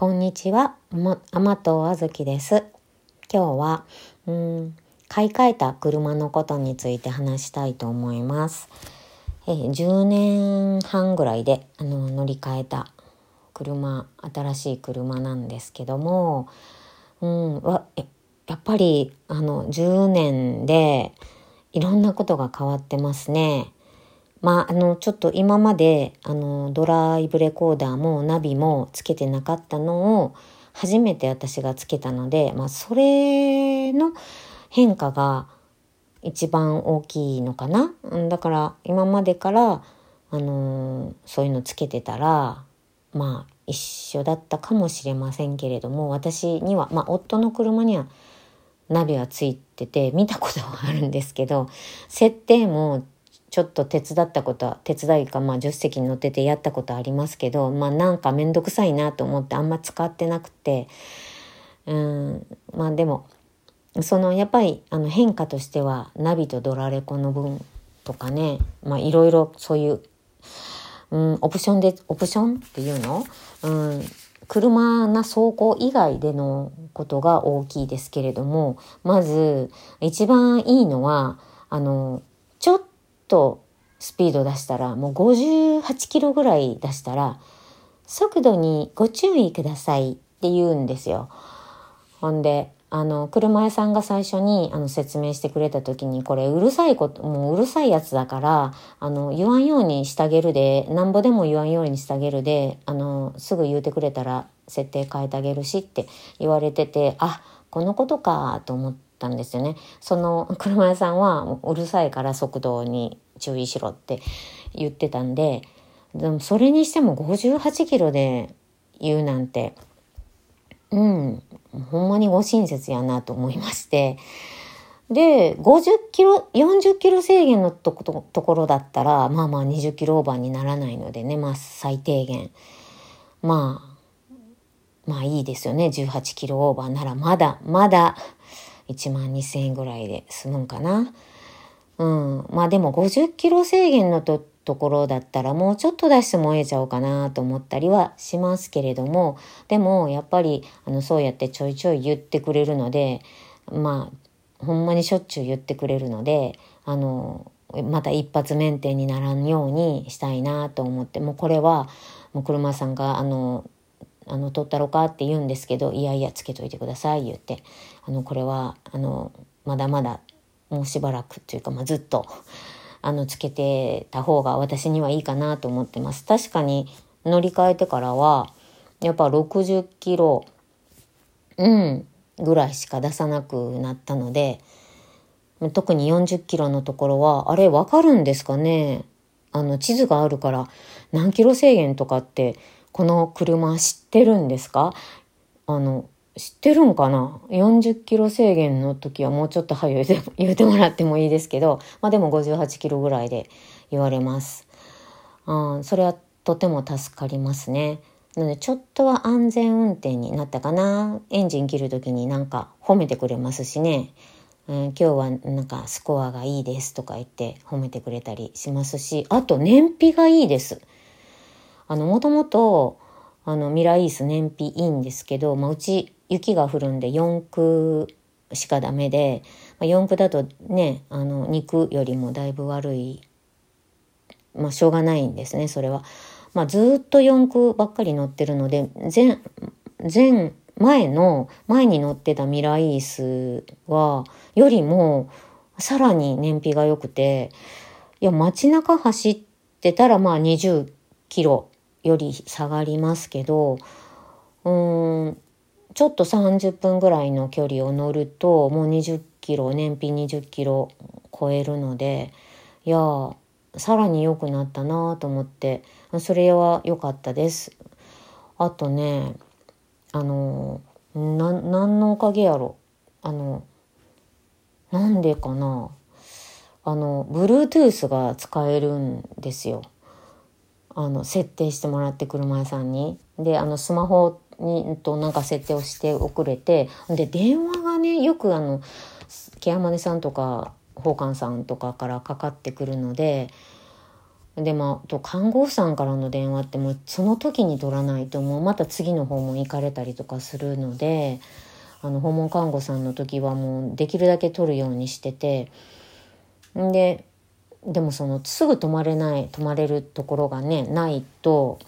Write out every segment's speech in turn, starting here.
こんにちは、甘党あずきです。今日は、うん、買い替えた車のことについて話したいと思います。え、10年半ぐらいであの乗り換えた車、新しい車なんですけども、うん、わやっぱりあの10年でいろんなことが変わってますね。まあ、あの、ちょっと今まで、あの、ドライブレコーダーもナビもつけてなかったのを、初めて私がつけたので、まあ、それの変化が一番大きいのかな。だから、今までから、あのそういうのつけてたら、まあ、一緒だったかもしれませんけれども、私には、まあ、夫の車には、ナビはついてて、見たことはあるんですけど、設定もちょっと手伝ったことは、手伝いか、まあ、助手席に乗っててやったことありますけど、まあ、なんかめんどくさいなと思ってあんま使ってなくて、うん、まあでも、その、やっぱり、あの、変化としては、ナビとドラレコの分とかね、まあ、いろいろそういう、うん、オプションで、オプションっていうの？うん、車な走行以外でのことが大きいですけれども、まず、一番いいのは、あの、とスピード出したら、もう58キロぐらい出したら、速度にご注意くださいって言うんですよ。ほんで、あの、車屋さんが最初にあの説明してくれた時に、これうるさいこと、もううるさいやつだから、あの、言わんようにしてあげるで、なんぼでも言わんようにしてあげるで、あの、すぐ言うてくれたら設定変えてあげるしって言われてて、あ、このことかと思って、ったんですよね。その車屋さんはうるさいから速度に注意しろって言ってたんで、でもそれにしても58キロで言うなんて、うん、ほんまにご親切やなと思いまして、で、50キロ、40キロ制限のとところだったら、まあまあ20キロオーバーにならないのでね、まあ最低限。まあ、まあいいですよね。18キロオーバーならまだ、まだ1万2000円ぐらいで済むんかな。うん。まあでも50キロ制限のとところだったらもうちょっと出してもえちゃおうかなと思ったりはしますけれども、でもやっぱりあのそうやってちょいちょい言ってくれるので、まあほんまにしょっちゅう言ってくれるので、あの、また一発メンテにならんようにしたいなと思って、もうこれはもう車さんがあのあの、取ったろかって言うんですけど、いやいや、つけといてください、言って。あの、これは、あの、まだまだ、もうしばらくっていうか、まあ、ずっと、あの、つけてた方が私にはいいかなと思ってます。確かに、乗り換えてからは、やっぱ60キロ、うん、ぐらいしか出さなくなったので、特に40キロのところは、あれわかるんですかね？あの、地図があるから、何キロ制限とかってこの車知ってるんですか？あの、知ってるんかな ?40 キロ制限の時はもうちょっと早いで 言うてもらってもいいですけど、まあでも58キロぐらいで言われます。うん、それはとても助かりますね。なのでちょっとは安全運転になったかな？エンジン切る時になんか褒めてくれますしね。うん、今日はなんかスコアがいいですとか言って褒めてくれたりしますし、あと燃費がいいです。あの、もともと、あの、ミライース燃費いいんですけど、まあ、うち雪が降るんで4区しかダメで、まあ、4区だとね、あの、2区よりもだいぶ悪い。まあ、しょうがないんですね、それは。まあ、ずっと4区ばっかり乗ってるので、前、前、前の、前に乗ってたミライースは、よりも、さらに燃費が良くて、いや、街中走ってたら、まあ20キロより下がりますけどうんちょっと30分ぐらいの距離を乗るともう20キロ燃費20キロ超えるのでいやさらに良くなったなと思ってそれは良かったです。あとねあのな何のおかげやろあのなんでかなあの Bluetooth が使えるんですよ。あの設定してもらって車屋さんに。であのスマホにとなんか設定をしておくれてで電話がねよくあのケアマネさんとか宝冠さんとかからかかってくるのででもと看護婦さんからの電話ってもうその時に取らないともうまた次の訪問行かれたりとかするのであの訪問看護さんの時はもうできるだけ取るようにしててででもそのすぐ泊まれない泊まれるところがねないと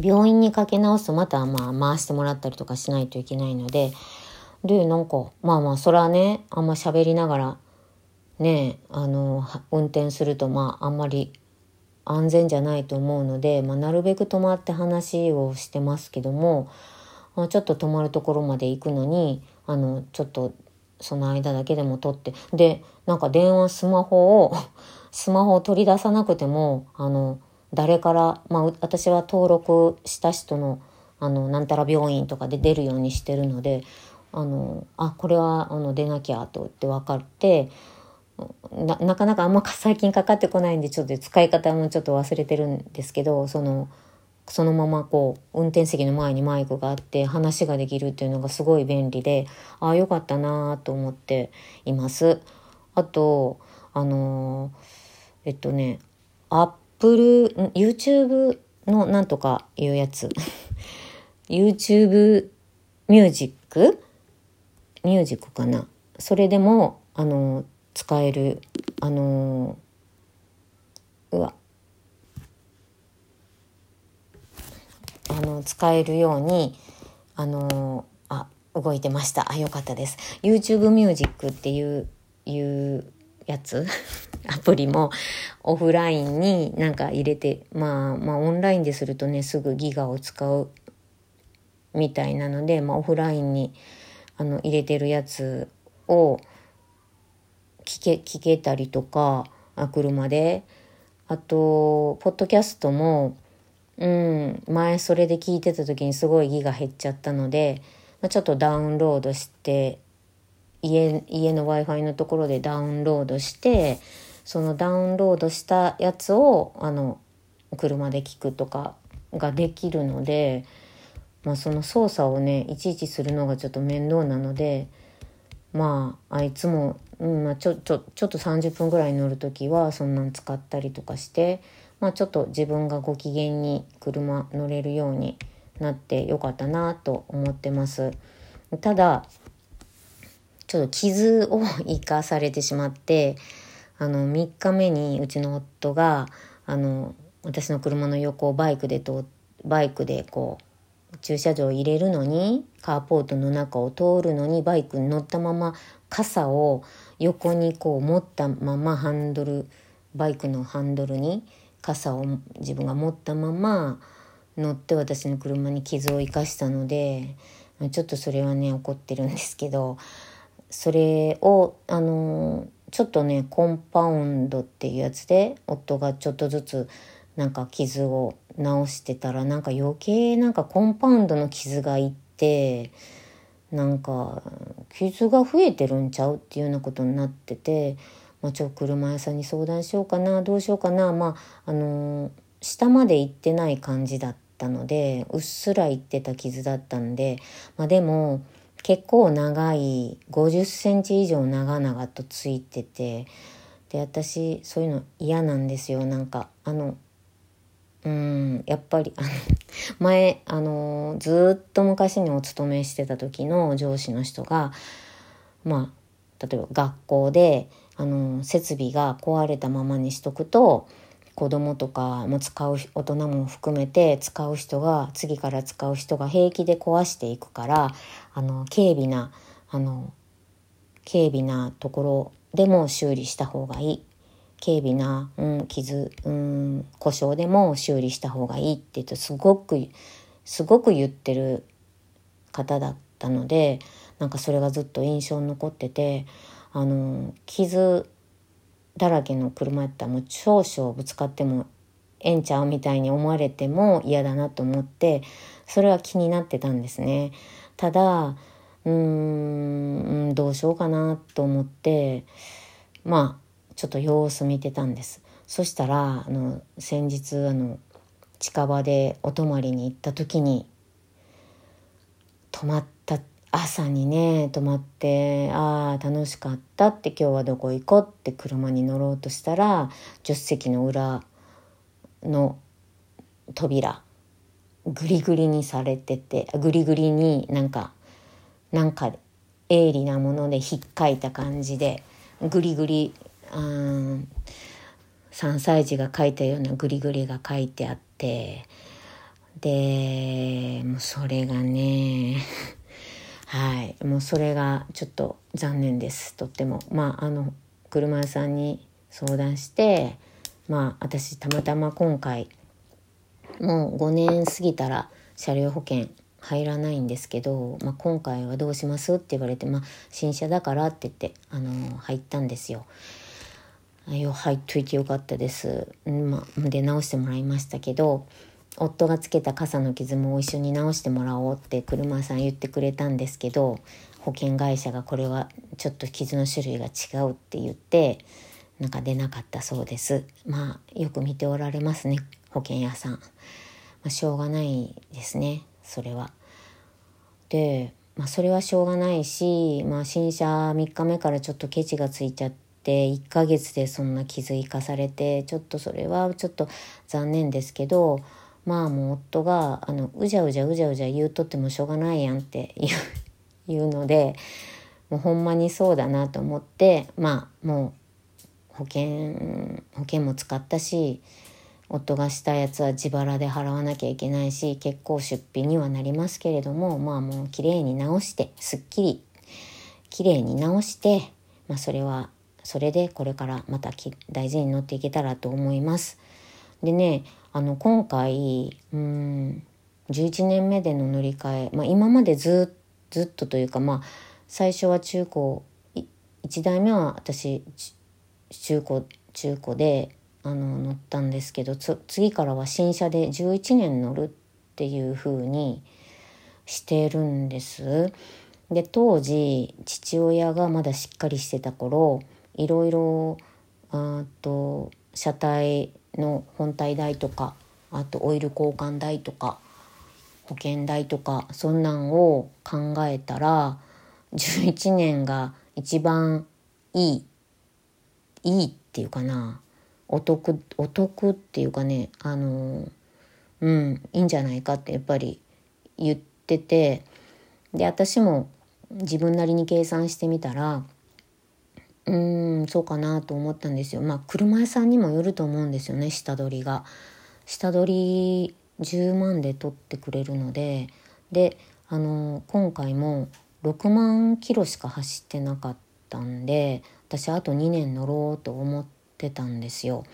病院にかけ直すとまたまあ回してもらったりとかしないといけないのででなんかまあまあそれはねあんま喋りながらねあの運転するとまああんまり安全じゃないと思うので、まあ、なるべく止まって話をしてますけどもちょっと止まるところまで行くのにあのちょっとその間だけでも撮ってでなんか電話スマホをスマホを取り出さなくてもあの誰から、まあ、私は登録した人のあのなんたら病院とかで出るようにしてるのであのあこれはあの出なきゃと言って分かってななかなかあんま最近かかってこないんでちょっと使い方もちょっと忘れてるんですけどそのそのままこう運転席の前にマイクがあって話ができるっていうのがすごい便利でああよかったなと思っています。あとあのえっとねアップル YouTube のなんとかいうやつ。YouTube ミュージックミュージックかな？それでもあの使えるあのうわ。あの使えるようにあのあ動いてました。あよかったです。YouTube ミュージックっていういうやつ。アプリもオフラインになんか入れてまあまあオンラインでするとねすぐギガを使うみたいなので、まあ、オフラインにあの入れてるやつを聞け聞けたりとかあ車で。あとポッドキャストもうん前それで聞いてた時にすごいギガ減っちゃったので、まあ、ちょっとダウンロードして家家の w i f i のところでダウンロードしてそのダウンロードしたやつをあの車で聞くとかができるので、まあ、その操作をねいちいちするのがちょっと面倒なのでまああいつもうんまあ、ちょちょちょっと30分ぐらい乗る時はそんなん使ったりとかして、まあ、ちょっと自分がご機嫌に車乗れるようになってよかったなと思ってます。ただちょっと傷を 生かされてしまってあの3日目にうちの夫があの私の車の横をバイクでとバイクでこう駐車場を入れるのにカーポートの中を通るのにバイクに乗ったまま傘を横にこう持ったままハンドルバイクのハンドルに傘を自分が持ったまま乗って私の車に傷を生かしたのでちょっとそれはね怒ってるんですけどそれをあのちょっとねコンパウンドっていうやつで夫がちょっとずつなんか傷を治してたらなんか余計なんかコンパウンドの傷がいってなんか傷が増えてるんちゃうっていうようなことになってて、まあ、ちょ車屋さんに相談しようかなどうしようかなまああのー、下まで行ってない感じだったのでうっすら行ってた傷だったんで、まあ、でも結構長い50センチ以上長々とついててで私そういうの嫌なんですよ。なんかあのうんやっぱりあの前あのずっと昔にお勤めしてた時の上司の人がまあ例えば学校であの設備が壊れたままにしとくと子供とかも使う大人も含めて使う人が次から使う人が平気で壊していくからあの軽微なあの軽微なところでも修理した方がいい。軽微な、うん、傷、うん、故障でも修理した方がいいって言ってすごくすごく言ってる方だったのでなんかそれがずっと印象に残っててあの傷だらけの車やったらもう少々ぶつかってもええんちゃうみたいに思われても嫌だなと思ってそれは気になってたんですね。ただうーんどうしようかなと思ってまあちょっと様子見てたんです。そしたらあの先日あの近場でお泊まりに行った時に泊まった朝にね泊まってああ楽しかったって今日はどこ行こうって車に乗ろうとしたら助手席の裏の扉グリグリにされててグリグリになんかなんか鋭利なものでひっかいた感じでグリグリ3歳児が書いたようなグリグリが書いてあってでもうそれがねはいもうそれがちょっと残念ですとってもまああの車屋さんに相談してまあ私たまたま今回もう5年過ぎたら車両保険入らないんですけど、まあ、今回はどうしますって言われて、まあ、新車だからって言って、あの入ったんですよ。よ入っといてよかったです。まあ、で直してもらいましたけど夫がつけた傘の傷も一緒に直してもらおうって車さん言ってくれたんですけど保険会社がこれはちょっと傷の種類が違うって言ってなんか出なかったそうです。まあよく見ておられますね保険屋さん。まあ、しょうがないですねそれは。で、まあ、それはしょうがないし、まあ、新車3日目からちょっとケチがついちゃって1ヶ月でそんな傷生かされてちょっとそれはちょっと残念ですけどまあもう夫があのうじゃうじゃうじゃうじゃ言うとってもしょうがないやんって言う のでもうほんまにそうだなと思ってまあもう保険保険も使ったし夫がしたやつは自腹で払わなきゃいけないし結構出費にはなりますけれどもまあもう綺麗に直してすっきり綺麗に直して、まあ、それはそれでこれからまた大事に乗っていけたらと思います。でねあの今回うん11年目での乗り換え、まあ、今までずっとというかまあ最初は中古1台目は私中古中古であの乗ったんですけど次からは新車で11年乗るっていう風にしてるんです。で当時父親がまだしっかりしてた頃いろいろあと車体の本体代とかあとオイル交換代とか保険代とかそんなんを考えたら11年が一番いいいいっていうかなお得お得っていうかねあのうんいいんじゃないかってやっぱり言っててで私も自分なりに計算してみたらうんそうかなと思ったんですよ。まあ車屋さんにもよると思うんですよね下取りが。下取り10万で取ってくれるので。であの今回も6万キロしか走ってなかったんで私あと2年乗ろうと思ってたんですよ。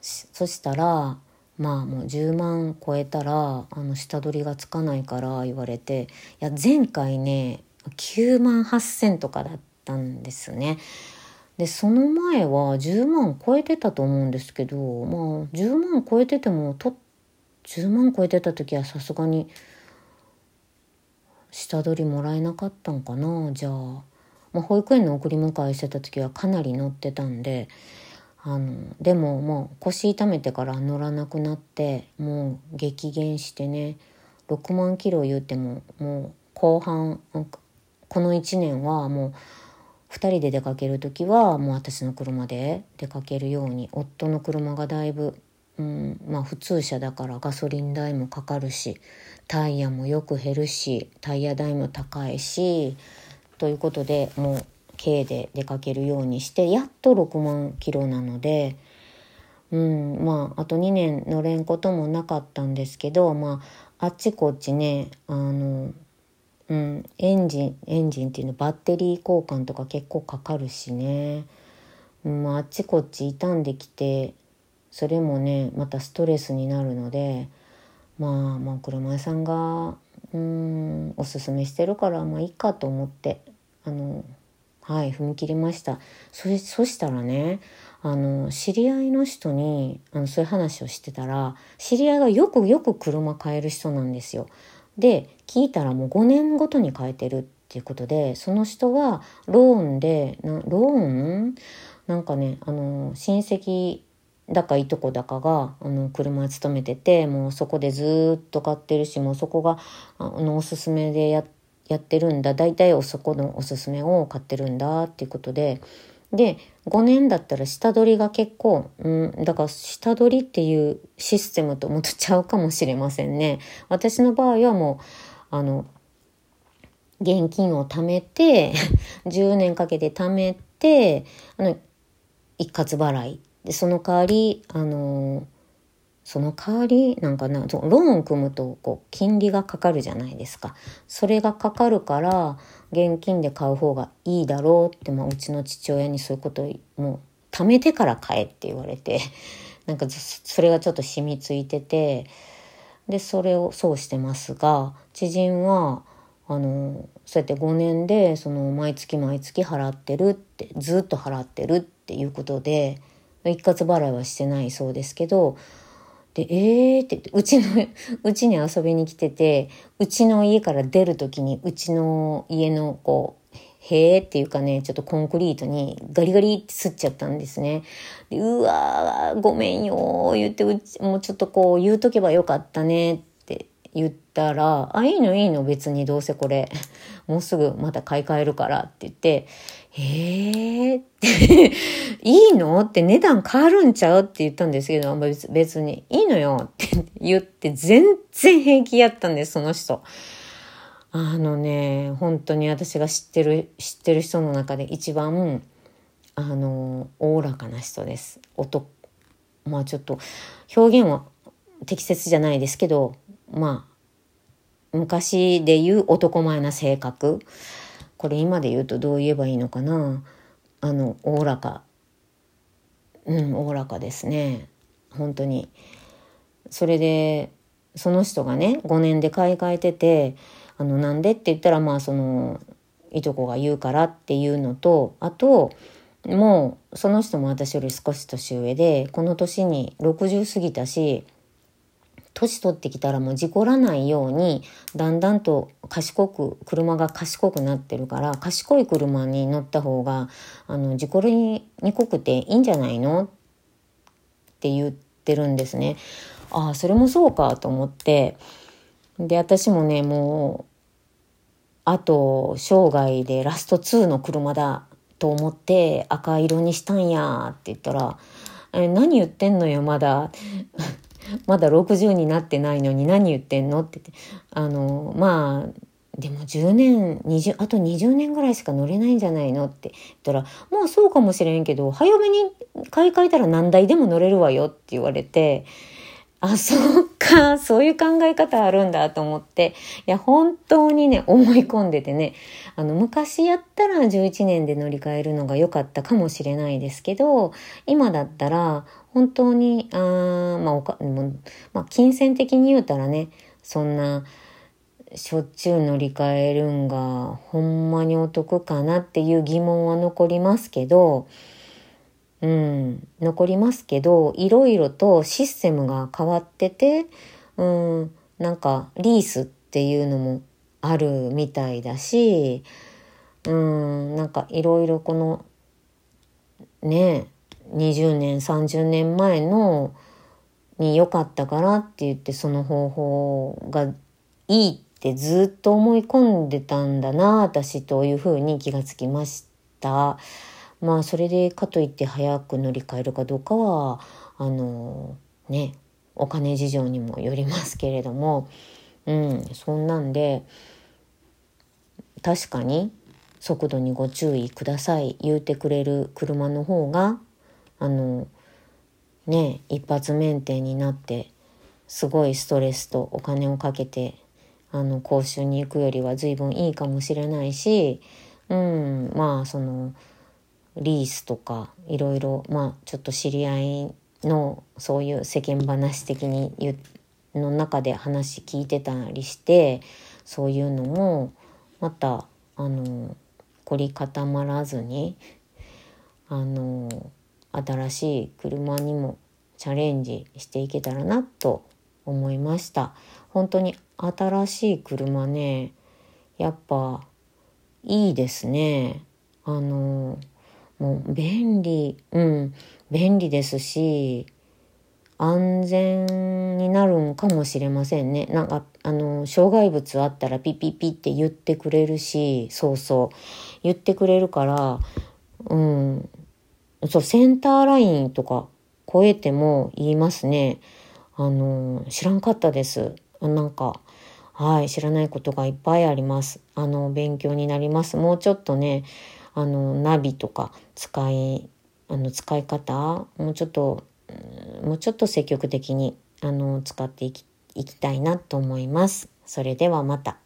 そしたらまあもう10万超えたらあの下取りがつかないから言われていや前回ね9万8,000とかだったたんですね。でその前は10万超えてたと思うんですけどまあ10万超えててもと10万超えてた時はさすがに下取りもらえなかったんかなじゃあ。まあ、保育園の送り迎えしてた時はかなり乗ってたんであのでももう腰痛めてから乗らなくなってもう激減してね6万キロ言うてももう後半この1年はもう2人で出かける時はもう私の車で出かけるように夫の車がだいぶ、うん、まあ普通車だからガソリン代もかかるしタイヤもよく減るしタイヤ代も高いしということでもう軽で出かけるようにしてやっと6万キロなので、うん、まああと2年乗れんこともなかったんですけどまああっちこっちねあの、うん、エンジンエンジンっていうのバッテリー交換とか結構かかるしね、うんまあ、あっちこっち傷んできてそれもねまたストレスになるのでまあまあ車屋さんがうんおすすめしてるからまあいいかと思ってあのはい踏み切りました。そそしたらねあの知り合いの人にあのそういう話をしてたら知り合いがよくよく車買える人なんですよ。で聞いたらもう5年ごとに変えてるっていうことでその人がローンでなローン？なんかねあの親戚だかいとこだかがあの車勤めててもうそこでずっと買ってるしもうそこがあのおすすめでやってやってるんだ。大体そこのおすすめを買ってるんだっていうことでで5年だったら下取りが結構、うん、だから下取りっていうシステムともとちゃうかもしれませんね。私の場合はもうあの現金を貯めて 10年かけて貯めてあの一括払いでその代わりあのその代わりなんかなローン組むとこう金利がかかるじゃないですか。それがかかるから現金で買う方がいいだろうって、まあ、うちの父親にそういうことをもう貯めてから買えって言われて なんかそれがちょっと染みついててでそれをそうしてますが知人はあのそうやって5年でその毎月毎月払ってるってずっと払ってるっていうことで一括払いはしてないそうですけどで、えーって、うちの、うちに遊びに来てて、うちの家から出る時に、うちの家のこう、へーっていうかね、ちょっとコンクリートにガリガリって吸っちゃったんですね。でうわー、ごめんよ言って、うち、もうちょっとこう言うとけばよかったねって言ったら、あ、いいのいいの別にどうせこれ、もうすぐまた買い替えるからって言って、えって いいの？って値段変わるんちゃう？って言ったんですけど、別に、いいのよって言って全然平気やったんです、その人。あのね、本当に私が知ってる、知ってる人の中で一番、あの、おおらかな人です。男、まあちょっと、表現は適切じゃないですけど、まあ、昔で言う男前な性格。これ今で言うとどう言えばいいのかな。あのおおらか。うんおおらかですね。本当に。それでその人がね5年で買い替えててあのなんでって言ったらまあそのいとこが言うからっていうのとあともうその人も私より少し年上でこの年に60過ぎたし年取ってきたらもう事故らないようにだんだんと賢く車が賢くなってるから賢い車に乗った方があの事故りにくくていいんじゃないの？って言ってるんですね。ああそれもそうかと思って。で私もねもうあと生涯でラスト2の車だと思って赤色にしたんやって言ったら「え何言ってんのよまだ。まだ60になってないのに何言ってんのって言って、あの、まあ、でも10年、20、あと20年ぐらいしか乗れないんじゃないのって言ったら、まあそうかもしれんけど、早めに買い替えたら何台でも乗れるわよって言われて、あ、そっか、そういう考え方あるんだと思って、いや、本当にね、思い込んでてね、あの、昔やったら11年で乗り換えるのが良かったかもしれないですけど、今だったら、本当に、あまあ、おか、まあ、金銭的に言うたらね、そんな、しょっちゅう乗り換えるんが、ほんまにお得かなっていう疑問は残りますけど、うん、残りますけど、いろいろとシステムが変わってて、うん、なんかリースっていうのもあるみたいだし、うん、なんかいろいろこの、ね、20年30年前のに良かったからって言ってその方法がいいってずっと思い込んでたんだな私というふうに気がつきました。まあそれでかといって早く乗り換えるかどうかはあのねお金事情にもよりますけれどもうんそんなんで確かに速度にご注意ください言うてくれる車の方があのね一発メンテになってすごいストレスとお金をかけてあの講習に行くよりは随分いいかもしれないし、うん、まあそのリースとかいろいろまあちょっと知り合いのそういう世間話的にの中で話聞いてたりしてそういうのもまたあの凝り固まらずにあの新しい車にもチャレンジしていけたらなと思いました。本当に新しい車ねやっぱいいですね。あのもう便利うん便利ですし安全になるんかもしれませんね。なんか、あの、障害物あったらピピピって言ってくれるし、そうそう、言ってくれるから、うん、そう、センターラインとか超えても言いますね。あの、知らんかったです。なんか、はい、知らないことがいっぱいあります。あの、勉強になります。もうちょっとね、あの、ナビとか使い、あの、使い方、もうちょっと、もうちょっと積極的に、あの、使っていきいきたいなと思います。それではまた。